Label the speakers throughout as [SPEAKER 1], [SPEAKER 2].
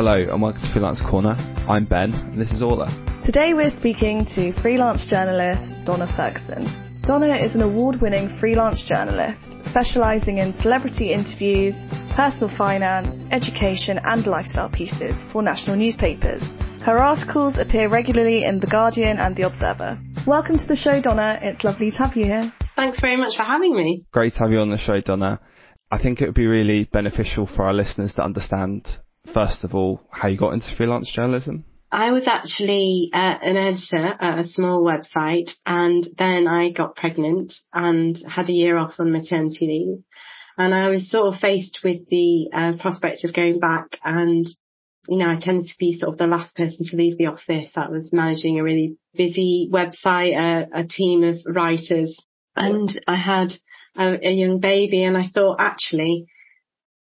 [SPEAKER 1] Hello and welcome to Freelance Corner. I'm Ben and this is Orla.
[SPEAKER 2] Today we're speaking to freelance journalist Donna Ferguson. Donna is an award-winning freelance journalist specialising in celebrity interviews, personal finance, education and lifestyle pieces for national newspapers. Her articles appear regularly in The Guardian and The Observer. Welcome to the show, Donna. It's lovely to have you here.
[SPEAKER 3] Thanks very much for having me.
[SPEAKER 1] Great to have you on the show, Donna. I think it would be really beneficial for our listeners to understand, first of all, how you got into freelance journalism.
[SPEAKER 3] I was actually uh, an editor at a small website and then I got pregnant and had a year off on maternity leave. And I was sort of faced with the uh, prospect of going back and, you know, I tended to be sort of the last person to leave the office. I was managing a really busy website, uh, a team of writers and I had a, a young baby and I thought actually,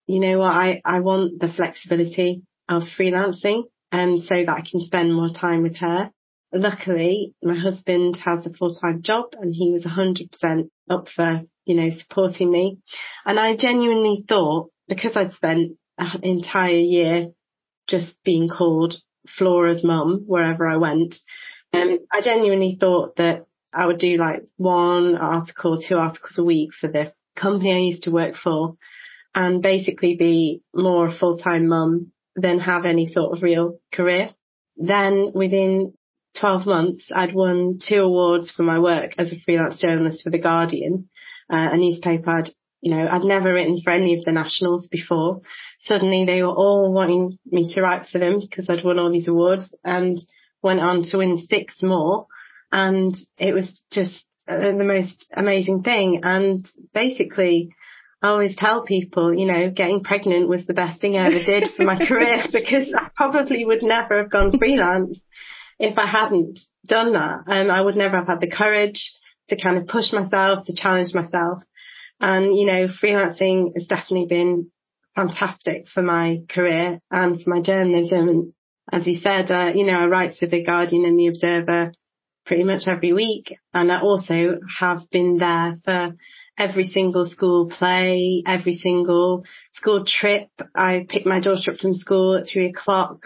[SPEAKER 3] you know what, I, I want the flexibility of freelancing and so that I can spend more time with her. Luckily, my husband has a full-time job and he was 100% up for, you know, supporting me. And I genuinely thought because I'd spent an entire year just being called Flora's mum wherever I went, um, I genuinely thought that I would do like one article, two articles a week for the company I used to work for and basically be more a full-time mum than have any sort of real career. Then within 12 months, I'd won two awards for my work as a freelance journalist for The Guardian, uh, a newspaper I'd, you know, I'd never written for any of the nationals before. Suddenly they were all wanting me to write for them because I'd won all these awards and went on to win six more and it was just uh, the most amazing thing. And basically, I always tell people, you know, getting pregnant was the best thing I ever did for my career because I probably would never have gone freelance if I hadn't done that. And I would never have had the courage to kind of push myself, to challenge myself. And, you know, freelancing has definitely been fantastic for my career and for my journalism. And as you said, uh, you know, I write for The Guardian and The Observer pretty much every week. And I also have been there for every single school play, every single school trip. I pick my daughter up from school at three o'clock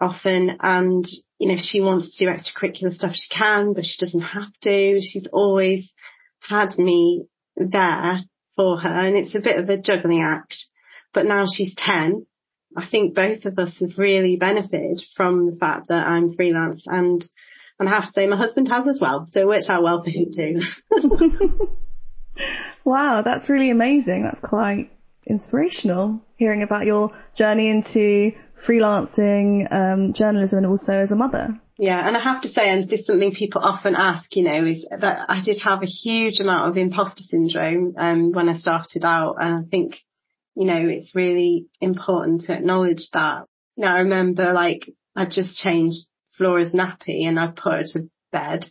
[SPEAKER 3] often and, you know, if she wants to do extracurricular stuff, she can, but she doesn't have to. She's always had me there for her and it's a bit of a juggling act. But now she's 10. I think both of us have really benefited from the fact that I'm freelance and and I have to say my husband has as well. So it works out well for him too.
[SPEAKER 2] wow, that's really amazing. That's quite inspirational hearing about your journey into freelancing, um, journalism and also as a mother.
[SPEAKER 3] Yeah, and I have to say, and this is something people often ask, you know, is that I did have a huge amount of imposter syndrome um, when I started out, and I think, you know, it's really important to acknowledge that. You know, I remember like I just changed Flora's nappy and I put her to bed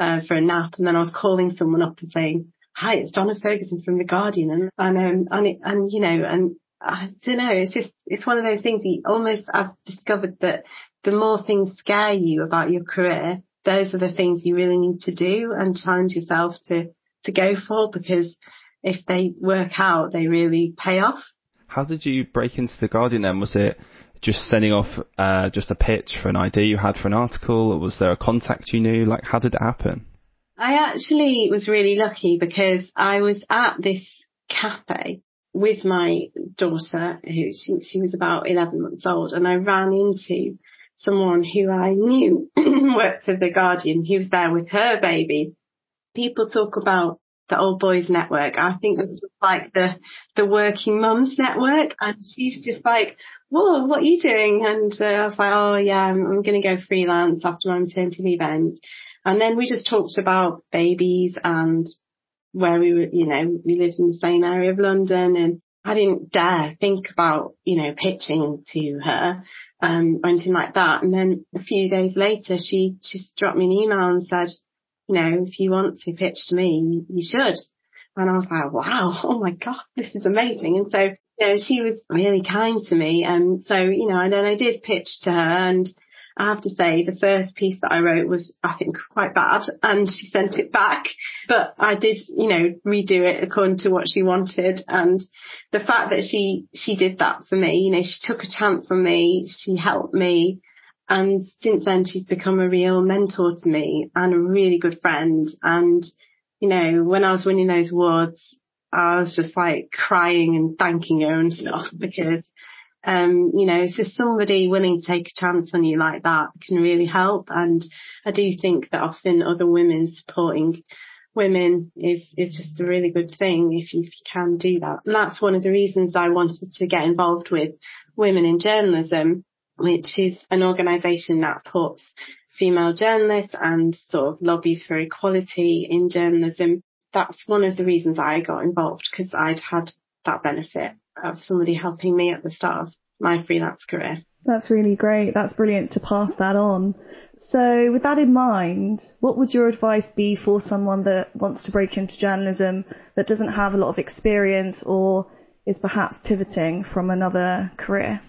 [SPEAKER 3] uh, for a nap and then I was calling someone up and saying, hi, it's Donna Ferguson from The Guardian and, and, um, and, it, and you know, and I don't know, it's just, it's one of those things you almost, I've discovered that the more things scare you about your career, those are the things you really need to do and challenge yourself to, to go for because if they work out, they really pay off.
[SPEAKER 1] How did you break into The Guardian then? Was it just sending off uh, just a pitch for an idea you had for an article, or was there a contact you knew? Like, how did it happen?
[SPEAKER 3] I actually was really lucky because I was at this cafe with my daughter, who she, she was about 11 months old, and I ran into someone who I knew worked for The Guardian, who was there with her baby. People talk about the old boys network. I think this was like the the working mums network, and she was just like, "Whoa, what are you doing?" And uh, I was like, "Oh yeah, I'm, I'm going to go freelance after my maternity leave ends." And then we just talked about babies and where we were, you know, we lived in the same area of London, and I didn't dare think about, you know, pitching to her um, or anything like that. And then a few days later, she just dropped me an email and said you know, if you want to pitch to me, you should. And I was like, wow, oh my God, this is amazing. And so, you know, she was really kind to me. And so, you know, and then I did pitch to her and I have to say the first piece that I wrote was, I think, quite bad and she sent it back, but I did, you know, redo it according to what she wanted. And the fact that she, she did that for me, you know, she took a chance on me, she helped me. And since then she's become a real mentor to me and a really good friend. And, you know, when I was winning those awards, I was just like crying and thanking her and stuff because um, you know, so somebody willing to take a chance on you like that can really help. And I do think that often other women supporting women is, is just a really good thing if you, if you can do that. And that's one of the reasons I wanted to get involved with Women in Journalism, which is an organisation that puts female journalists and sort of lobbies for equality in journalism. That's one of the reasons I got involved because I'd had that benefit of somebody helping me at the start of my freelance career.
[SPEAKER 2] That's really great. That's brilliant to pass that on. So with that in mind, what would your advice be for someone that wants to break into journalism that doesn't have a lot of experience or is perhaps pivoting from another career?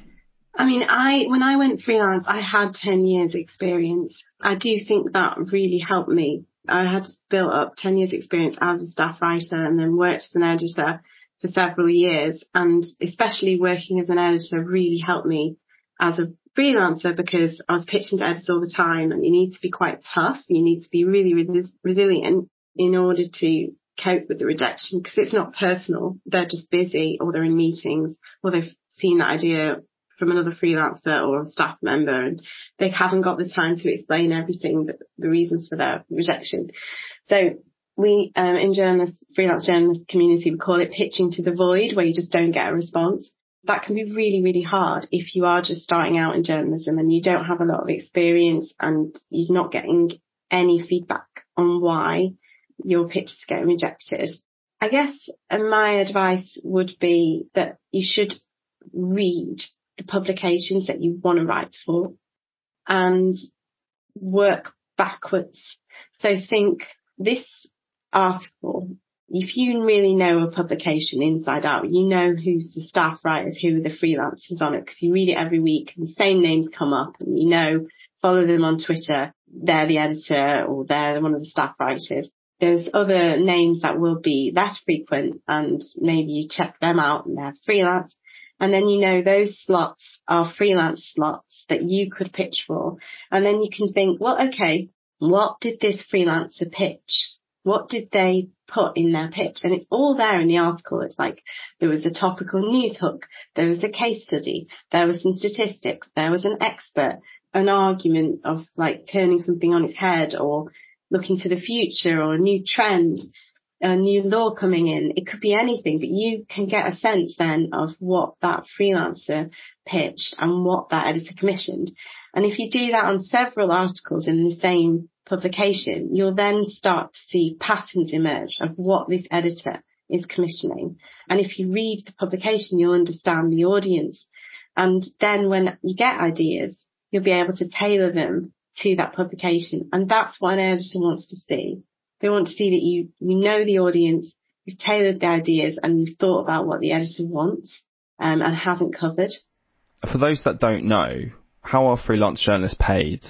[SPEAKER 3] I mean, I, when I went freelance, I had 10 years experience. I do think that really helped me. I had built up 10 years experience as a staff writer and then worked as an editor for several years and especially working as an editor really helped me as a freelancer because I was pitching to editors all the time and you need to be quite tough. You need to be really res- resilient in order to cope with the rejection because it's not personal. They're just busy or they're in meetings or they've seen that idea from another freelancer or a staff member and they haven't got the time to explain everything, the reasons for their rejection. So we um, in journalist freelance journalist community we call it pitching to the void where you just don't get a response. That can be really really hard if you are just starting out in journalism and you don't have a lot of experience and you're not getting any feedback on why your pitch is getting rejected. I guess my advice would be that you should read the publications that you want to write for and work backwards. So think this article, if you really know a publication inside out, you know who's the staff writers, who are the freelancers on it, because you read it every week and the same names come up and you know, follow them on Twitter, they're the editor or they're one of the staff writers. There's other names that will be less frequent and maybe you check them out and they're freelance. And then you know those slots are freelance slots that you could pitch for. And then you can think, well, okay, what did this freelancer pitch? What did they put in their pitch? And it's all there in the article. It's like there was a topical news hook, there was a case study, there was some statistics, there was an expert, an argument of like turning something on its head or looking to the future or a new trend, a new law coming in. It could be anything, but you can get a sense then of what that freelancer pitched and what that editor commissioned. And if you do that on several articles in the same publication, you'll then start to see patterns emerge of what this editor is commissioning. And if you read the publication, you'll understand the audience. And then when you get ideas, you'll be able to tailor them to that publication. And that's what an editor wants to see. They want to see that you, you know the audience, you've tailored the ideas and you've thought about what the editor wants um, and hasn't covered.
[SPEAKER 1] For those that don't know, how are freelance journalists paid?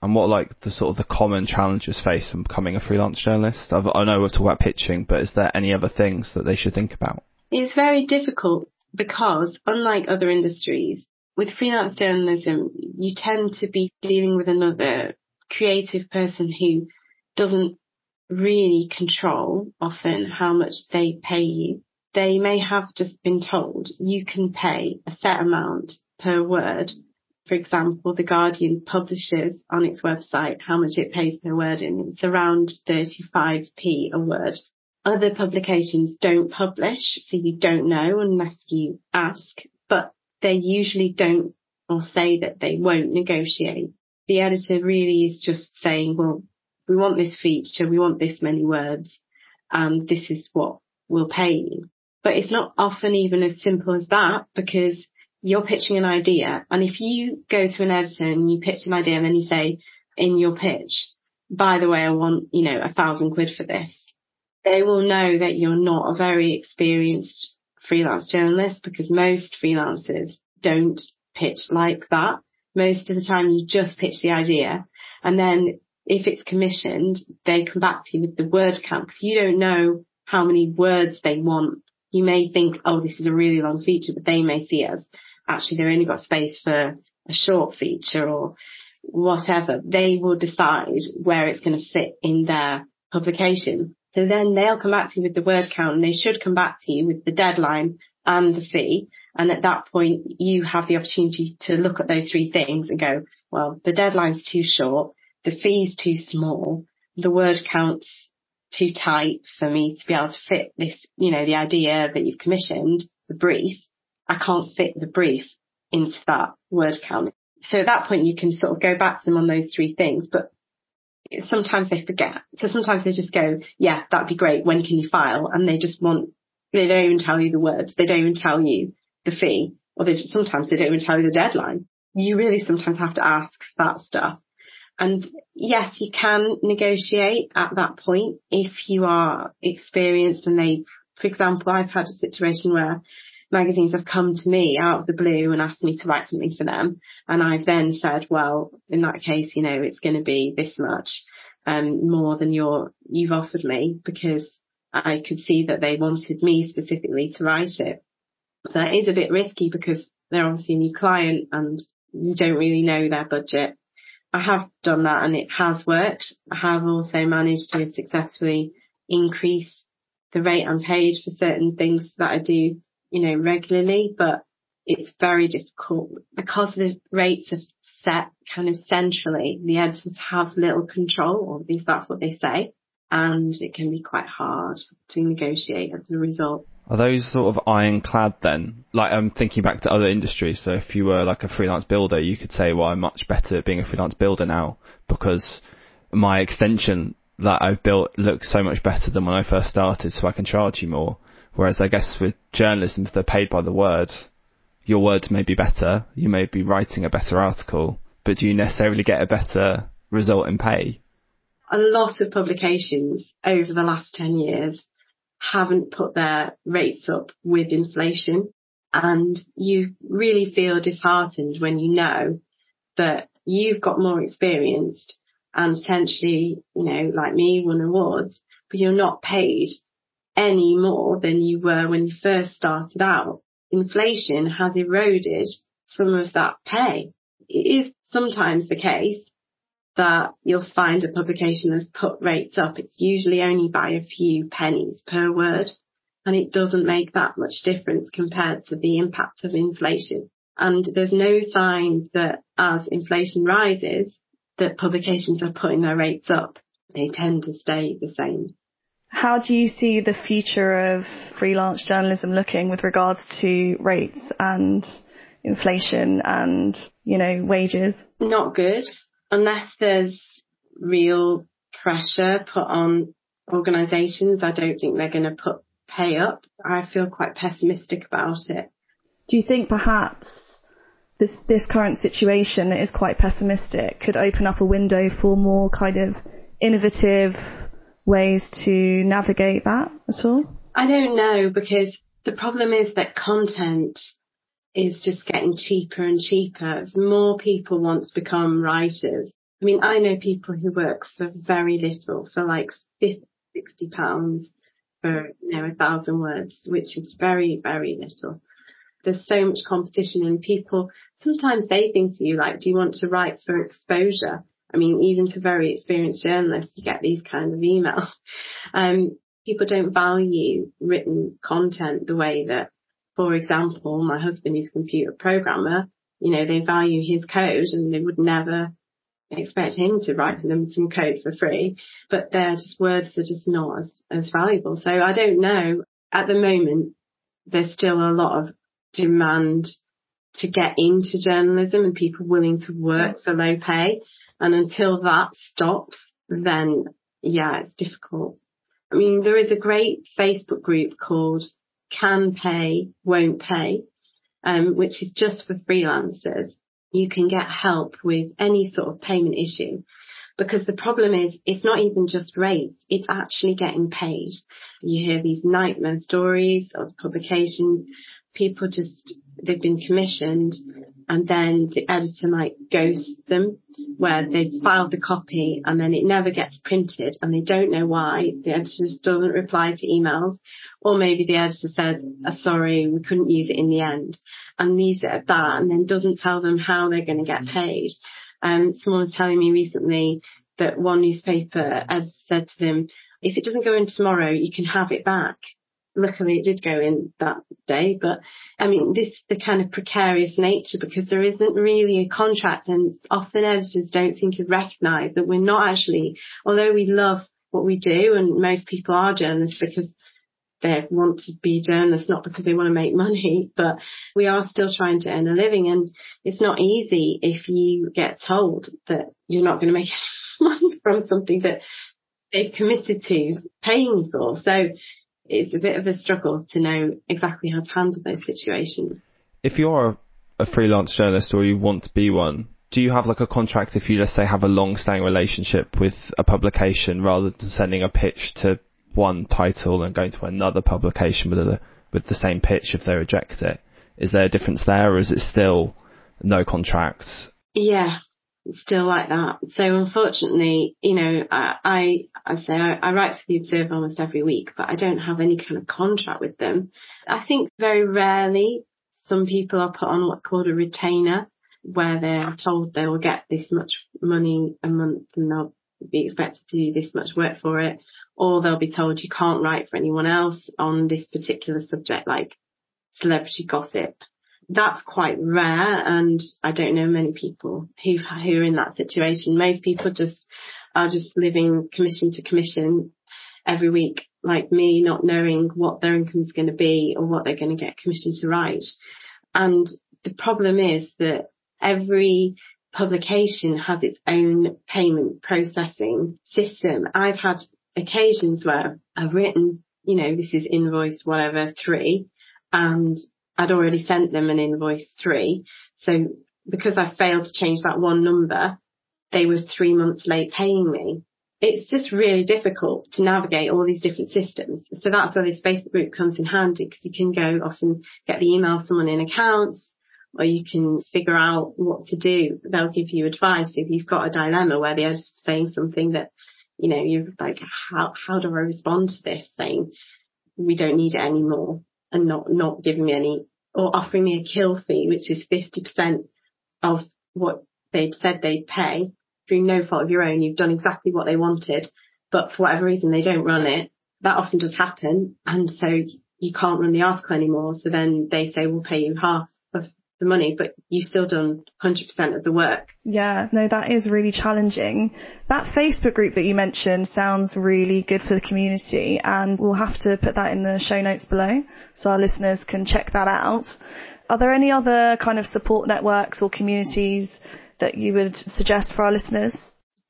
[SPEAKER 1] And what like the sort of the common challenges faced from becoming a freelance journalist? I've, i know we're talking about pitching, but is there any other things that they should think about?
[SPEAKER 3] It's very difficult because unlike other industries, with freelance journalism, you tend to be dealing with another creative person who doesn't really control often how much they pay you. They may have just been told you can pay a set amount per word for example, The Guardian publishes on its website how much it pays per word and it's around 35p a word. Other publications don't publish, so you don't know unless you ask, but they usually don't or say that they won't negotiate. The editor really is just saying, well, we want this feature, we want this many words, and this is what we'll pay you. But it's not often even as simple as that because you're pitching an idea and if you go to an editor and you pitch an idea and then you say in your pitch, by the way, I want, you know, a thousand quid for this, they will know that you're not a very experienced freelance journalist because most freelancers don't pitch like that. most of the time you just pitch the idea and then if it's commissioned, they come back to you with the word count because you don't know how many words they want. You may think, oh, this is a really long feature, but they may see it as actually they've only got space for a short feature or whatever. They will decide where it's going to fit in their publication. So then they'll come back to you with the word count and they should come back to you with the deadline and the fee. And at that point, you have the opportunity to look at those three things and go, well, the deadline's too short the fee's too small, the word count's too tight for me to be able to fit this, you know, the idea that you've commissioned, the brief, I can't fit the brief into that word count. So at that point you can sort of go back to them on those three things, but sometimes they forget. So sometimes they just go, yeah, that'd be great. When can you file? And they just want, they don't even tell you the words. They don't even tell you the fee or they just, sometimes they don't even tell you the deadline. You really sometimes have to ask that stuff. And yes, you can negotiate at that point if you are experienced and they, for example, I've had a situation where magazines have come to me out of the blue and asked me to write something for them. And I've then said, well, in that case, you know, it's going to be this much, um, more than your, you've offered me because I could see that they wanted me specifically to write it. That is a bit risky because they're obviously a new client and you don't really know their budget. I have done that and it has worked. I have also managed to successfully increase the rate I'm paid for certain things that I do, you know, regularly, but it's very difficult because the rates are set kind of centrally. The editors have little control, or at least that's what they say, and it can be quite hard to negotiate as a result.
[SPEAKER 1] Are those sort of ironclad then? Like I'm thinking back to other industries. So if you were like a freelance builder, you could say, well, I'm much better at being a freelance builder now because my extension that I've built looks so much better than when I first started, so I can charge you more. Whereas I guess with journalism, if they're paid by the word, your words may be better, you may be writing a better article, but do you necessarily get a better result in pay?
[SPEAKER 3] A lot of publications over the last 10 years haven't put their rates up with inflation. And you really feel disheartened when you know that you've got more experience and potentially, you know, like me, won awards, but you're not paid any more than you were when you first started out. Inflation has eroded some of that pay. It is sometimes the case that you'll find a publication has put rates up. It's usually only by a few pennies per word and it doesn't make that much difference compared to the impact of inflation. And there's no sign that as inflation rises, that publications are putting their rates up. They tend to stay the same.
[SPEAKER 2] How do you see the future of freelance journalism looking with regards to rates and inflation and, you know, wages?
[SPEAKER 3] Not good unless there's real pressure put on organisations, I don't think they're going to put pay up. I feel quite pessimistic about it.
[SPEAKER 2] Do you think perhaps this this current situation is quite pessimistic could open up a window for more kind of innovative ways to navigate that at all?
[SPEAKER 3] I don't know because the problem is that content is just getting cheaper and cheaper more people want to become writers. I mean, I know people who work for very little, for like 50, 60 pounds for, you know, a thousand words, which is very, very little. There's so much competition and people sometimes say things to you like, do you want to write for exposure? I mean, even to very experienced journalists, you get these kinds of emails. Um, people don't value written content the way that for example, my husband is a computer programmer, you know, they value his code and they would never expect him to write them some code for free, but they're just words that are just not as, as valuable. So I don't know. At the moment, there's still a lot of demand to get into journalism and people willing to work for low pay. And until that stops, then yeah, it's difficult. I mean, there is a great Facebook group called can pay, won't pay, um, which is just for freelancers. You can get help with any sort of payment issue because the problem is it's not even just rates, it's actually getting paid. You hear these nightmare stories of publications, people just, they've been commissioned and then the editor might ghost them where they've filed the copy and then it never gets printed and they don't know why. The editor doesn't reply to emails or maybe the editor says, oh, sorry, we couldn't use it in the end and leaves it at that and then doesn't tell them how they're going to get paid. Um, someone was telling me recently that one newspaper editor said to them, if it doesn't go in tomorrow, you can have it back luckily it did go in that day, but I mean, this the kind of precarious nature because there isn't really a contract and often editors don't seem to recognize that we're not actually, although we love what we do and most people are journalists because they want to be journalists, not because they want to make money, but we are still trying to earn a living and it's not easy if you get told that you're not going to make money from something that they've committed to paying for. So it's a bit of a struggle to know exactly how to handle those situations.
[SPEAKER 1] If you're a freelance journalist or you want to be one, do you have like a contract if you let's say have a long standing relationship with a publication rather than sending a pitch to one title and going to another publication with a, with the same pitch if they reject it? Is there a difference there or is it still no contracts?
[SPEAKER 3] Yeah, still like that. So unfortunately, you know, I, I, I say I, I write for the Observer almost every week, but I don't have any kind of contract with them. I think very rarely some people are put on what's called a retainer where they're told they will get this much money a month and they'll be expected to do this much work for it, or they'll be told you can't write for anyone else on this particular subject like celebrity gossip that's quite rare and I don't know many people who who are in that situation. Most people just are just living commission to commission every week like me, not knowing what their income is going to be or what they're going to get commissioned to write. And the problem is that every publication has its own payment processing system. I've had occasions where I've written, you know, this is invoice whatever three and I'd already sent them an invoice three. So because I failed to change that one number, they were three months late paying me. It's just really difficult to navigate all these different systems. So that's where this Facebook group comes in handy because you can go off and get the email someone in accounts or you can figure out what to do. They'll give you advice if you've got a dilemma where they're saying something that, you know, you're like, how, how do I respond to this thing? we don't need it anymore? and not, not giving me any or offering me a kill fee, which is 50% of what they'd said they'd pay through no fault of your own. You've done exactly what they wanted, but for whatever reason they don't run it. That often does happen. And so you can't run the article anymore. So then they say, we'll pay you half the money, but you've still done 100% of the work.
[SPEAKER 2] Yeah, no, that is really challenging. That Facebook group that you mentioned sounds really good for the community and we'll have to put that in the show notes below so our listeners can check that out. Are there any other kind of support networks or communities that you would suggest for our listeners?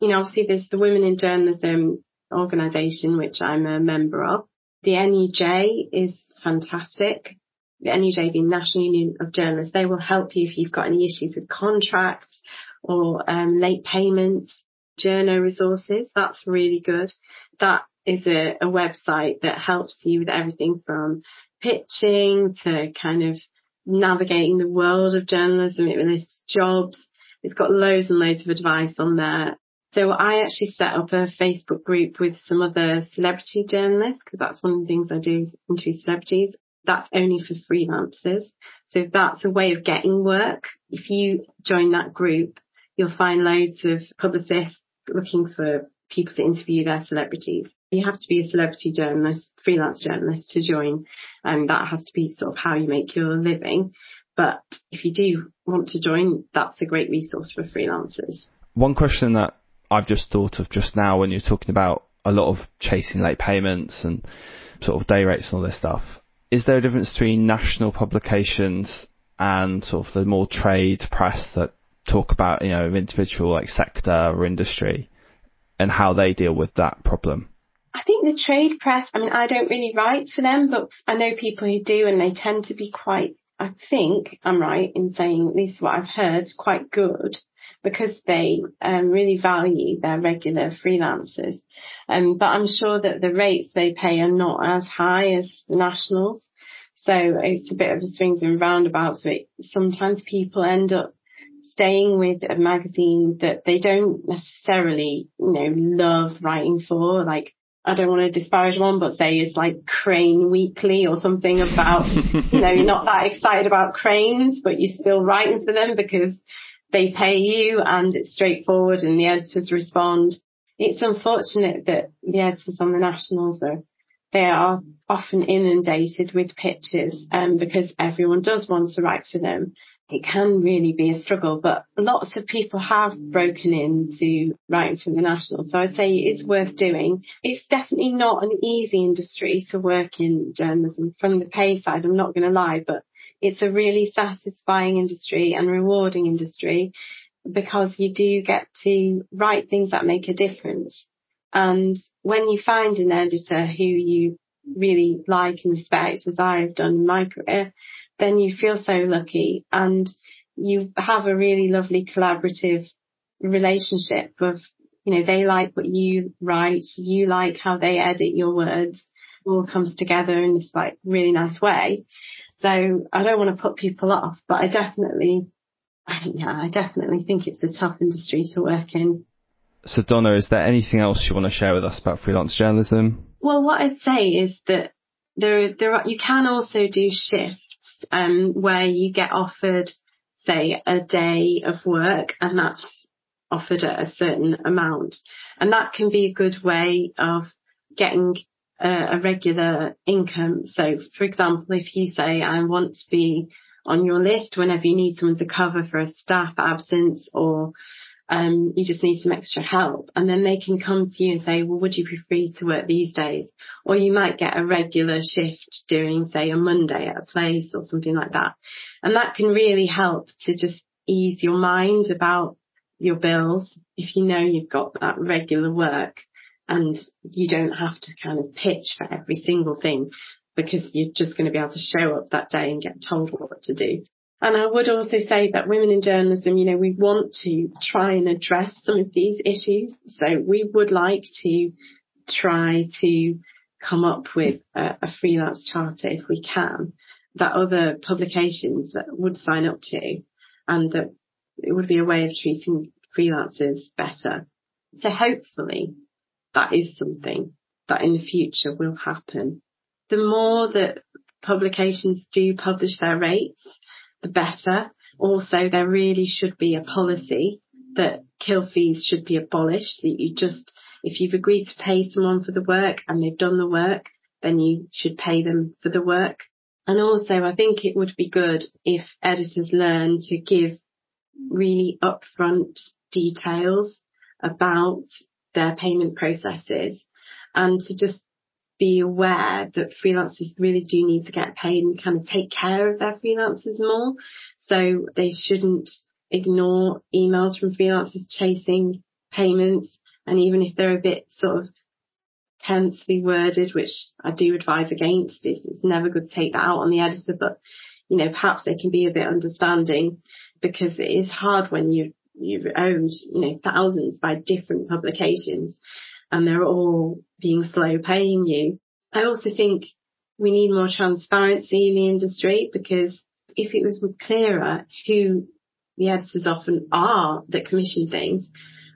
[SPEAKER 3] You know, obviously there's the Women in Journalism organisation, which I'm a member of. The NUJ is fantastic the NUJ National Union of Journalists, they will help you if you've got any issues with contracts or um, late payments. Journo resources, that's really good. That is a, a website that helps you with everything from pitching to kind of navigating the world of journalism. It lists jobs. It's got loads and loads of advice on there. So I actually set up a Facebook group with some other celebrity journalists because that's one of the things I do is interview celebrities that's only for freelancers. So that's a way of getting work. If you join that group, you'll find loads of publicists looking for people to interview their celebrities. You have to be a celebrity journalist, freelance journalist to join, and that has to be sort of how you make your living. But if you do want to join, that's a great resource for freelancers.
[SPEAKER 1] One question that I've just thought of just now when you're talking about a lot of chasing late payments and sort of day rates and all this stuff is there a difference between national publications and sort of the more trade press that talk about, you know, individual like sector or industry and how they deal with that problem?
[SPEAKER 3] I think the trade press, I mean, I don't really write for them, but I know people who do and they tend to be quite, I think I'm right in saying, at least what I've heard, quite good because they um, really value their regular freelancers. Um, but I'm sure that the rates they pay are not as high as nationals. So it's a bit of a swings and roundabouts. So sometimes people end up staying with a magazine that they don't necessarily, you know, love writing for. Like, I don't want to disparage one, but say it's like Crane Weekly or something about, you know, you're not that excited about cranes, but you're still writing for them because they pay you and it's straightforward and the editors respond. It's unfortunate that the editors on the nationals are, they are often inundated with pitches, um, because everyone does want to write for them it can really be a struggle, but lots of people have mm. broken into writing for the National. So I'd say it's mm. worth doing. It's definitely not an easy industry to work in journalism from the pay side. I'm not going to lie, but it's a really satisfying industry and rewarding industry because you do get to write things that make a difference. And when you find an editor who you really like and respect, as I have done in my career, then you feel so lucky and you have a really lovely collaborative relationship of, you know, they like what you write, you like how they edit your words, all comes together in this like really nice way. So I don't want to put people off, but I definitely, yeah, I definitely think it's a tough industry to work in.
[SPEAKER 1] So Donna, is there anything else you want to share with us about freelance journalism?
[SPEAKER 3] Well, what I'd say is that there, there are, you can also do shifts um, where you get offered, say, a day of work and that's offered at a certain amount. And that can be a good way of getting a, a regular income. So for example, if you say, I want to be on your list whenever you need someone to cover for a staff absence or um, you just need some extra help. And then they can come to you and say, well, would you be free to work these days? Or you might get a regular shift during, say, a Monday at a place or something like that. And that can really help to just ease your mind about your bills if you know you've got that regular work and you don't have to kind of pitch for every single thing because you're just going to be able to show up that day and get told what to do. And I would also say that women in journalism, you know, we want to try and address some of these issues. So we would like to try to come up with a, a freelance charter if we can that other publications that would sign up to and that it would be a way of treating freelancers better. So hopefully that is something that in the future will happen. The more that publications do publish their rates, the better. Also, there really should be a policy that kill fees should be abolished. That you just, if you've agreed to pay someone for the work and they've done the work, then you should pay them for the work. And also, I think it would be good if editors learn to give really upfront details about their payment processes and to just be aware that freelancers really do need to get paid and kind of take care of their freelancers more. So they shouldn't ignore emails from freelancers chasing payments. And even if they're a bit sort of tensely worded, which I do advise against, it's, it's never good to take that out on the editor, but you know, perhaps they can be a bit understanding because it is hard when you you've owned, you know, thousands by different publications and they're all being slow paying you. I also think we need more transparency in the industry because if it was clearer who the editors often are that commission things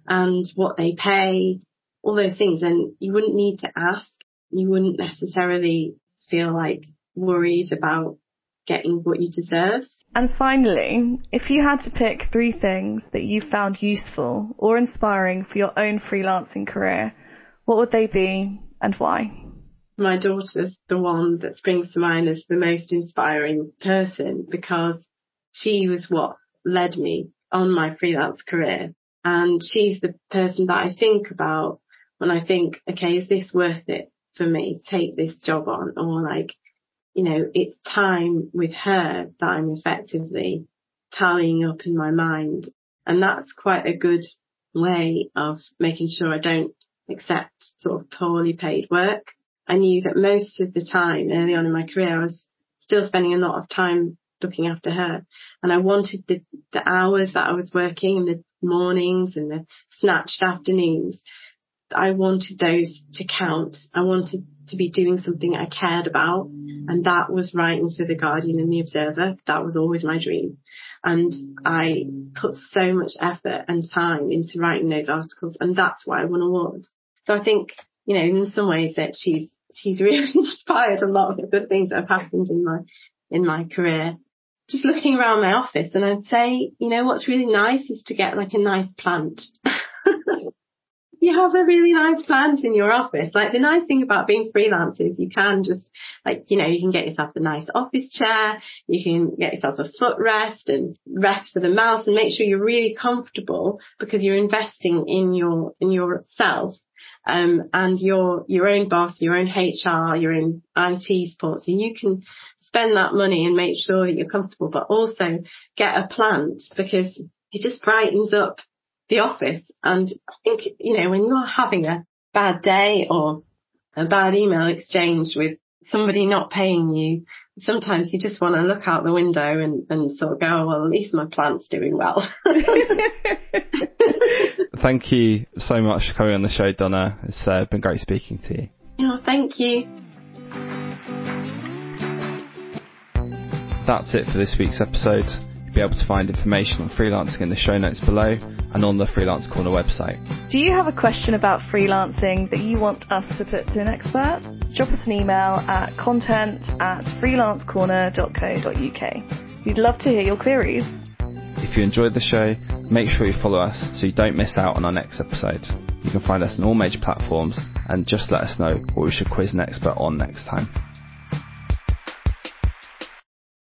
[SPEAKER 3] and what they pay, all those things, then you wouldn't need to ask. You wouldn't necessarily feel like worried about getting what you deserve.
[SPEAKER 2] And finally, if you had to pick three things that you found useful or inspiring for your own freelancing career, what would they be and why?
[SPEAKER 3] My daughter's the one that springs to mind as the most inspiring person because she was what led me on my freelance career. And she's the person that I think about when I think, okay, is this worth it for me? Take this job on or like, you know, it's time with her that I'm effectively tallying up in my mind. And that's quite a good way of making sure I don't accept sort of poorly paid work. I knew that most of the time early on in my career, I was still spending a lot of time looking after her. And I wanted the, the hours that I was working and the mornings and the snatched afternoons I wanted those to count. I wanted to be doing something I cared about. And that was writing for The Guardian and The Observer. That was always my dream. And I put so much effort and time into writing those articles and that's why I won awards. So I think, you know, in some ways that she's, she's really inspired a lot of the good things that have happened in my, in my career. Just looking around my office and I'd say, you know, what's really nice is to get like a nice plant. you have a really nice plant in your office. Like the nice thing about being freelance is you can just like, you know, you can get yourself a nice office chair, you can get yourself a footrest and rest for the mouse and make sure you're really comfortable because you're investing in your, in yourself. Um, and your, your own boss, your own HR, your own IT support. So you can spend that money and make sure that you're comfortable, but also get a plant because it just brightens up the office. And I think, you know, when you're having a bad day or a bad email exchange with somebody not paying you, sometimes you just want to look out the window and, and sort of go, oh, well, at least my plant's doing well.
[SPEAKER 1] thank you so much for coming on the show, Donna. It's uh, been great speaking to you.
[SPEAKER 3] Oh, thank you.
[SPEAKER 1] That's it for this week's episode. You'll be able to find information on freelancing in the show notes below and on the Freelance Corner website.
[SPEAKER 2] Do you have a question about freelancing that you want us to put to an expert? Drop us an email at content at freelancecorner.co.uk. We'd love to hear your queries.
[SPEAKER 1] If you enjoyed the show, make sure you follow us so you don't miss out on our next episode. You can find us on all major platforms and just let us know what we should quiz an expert on next time.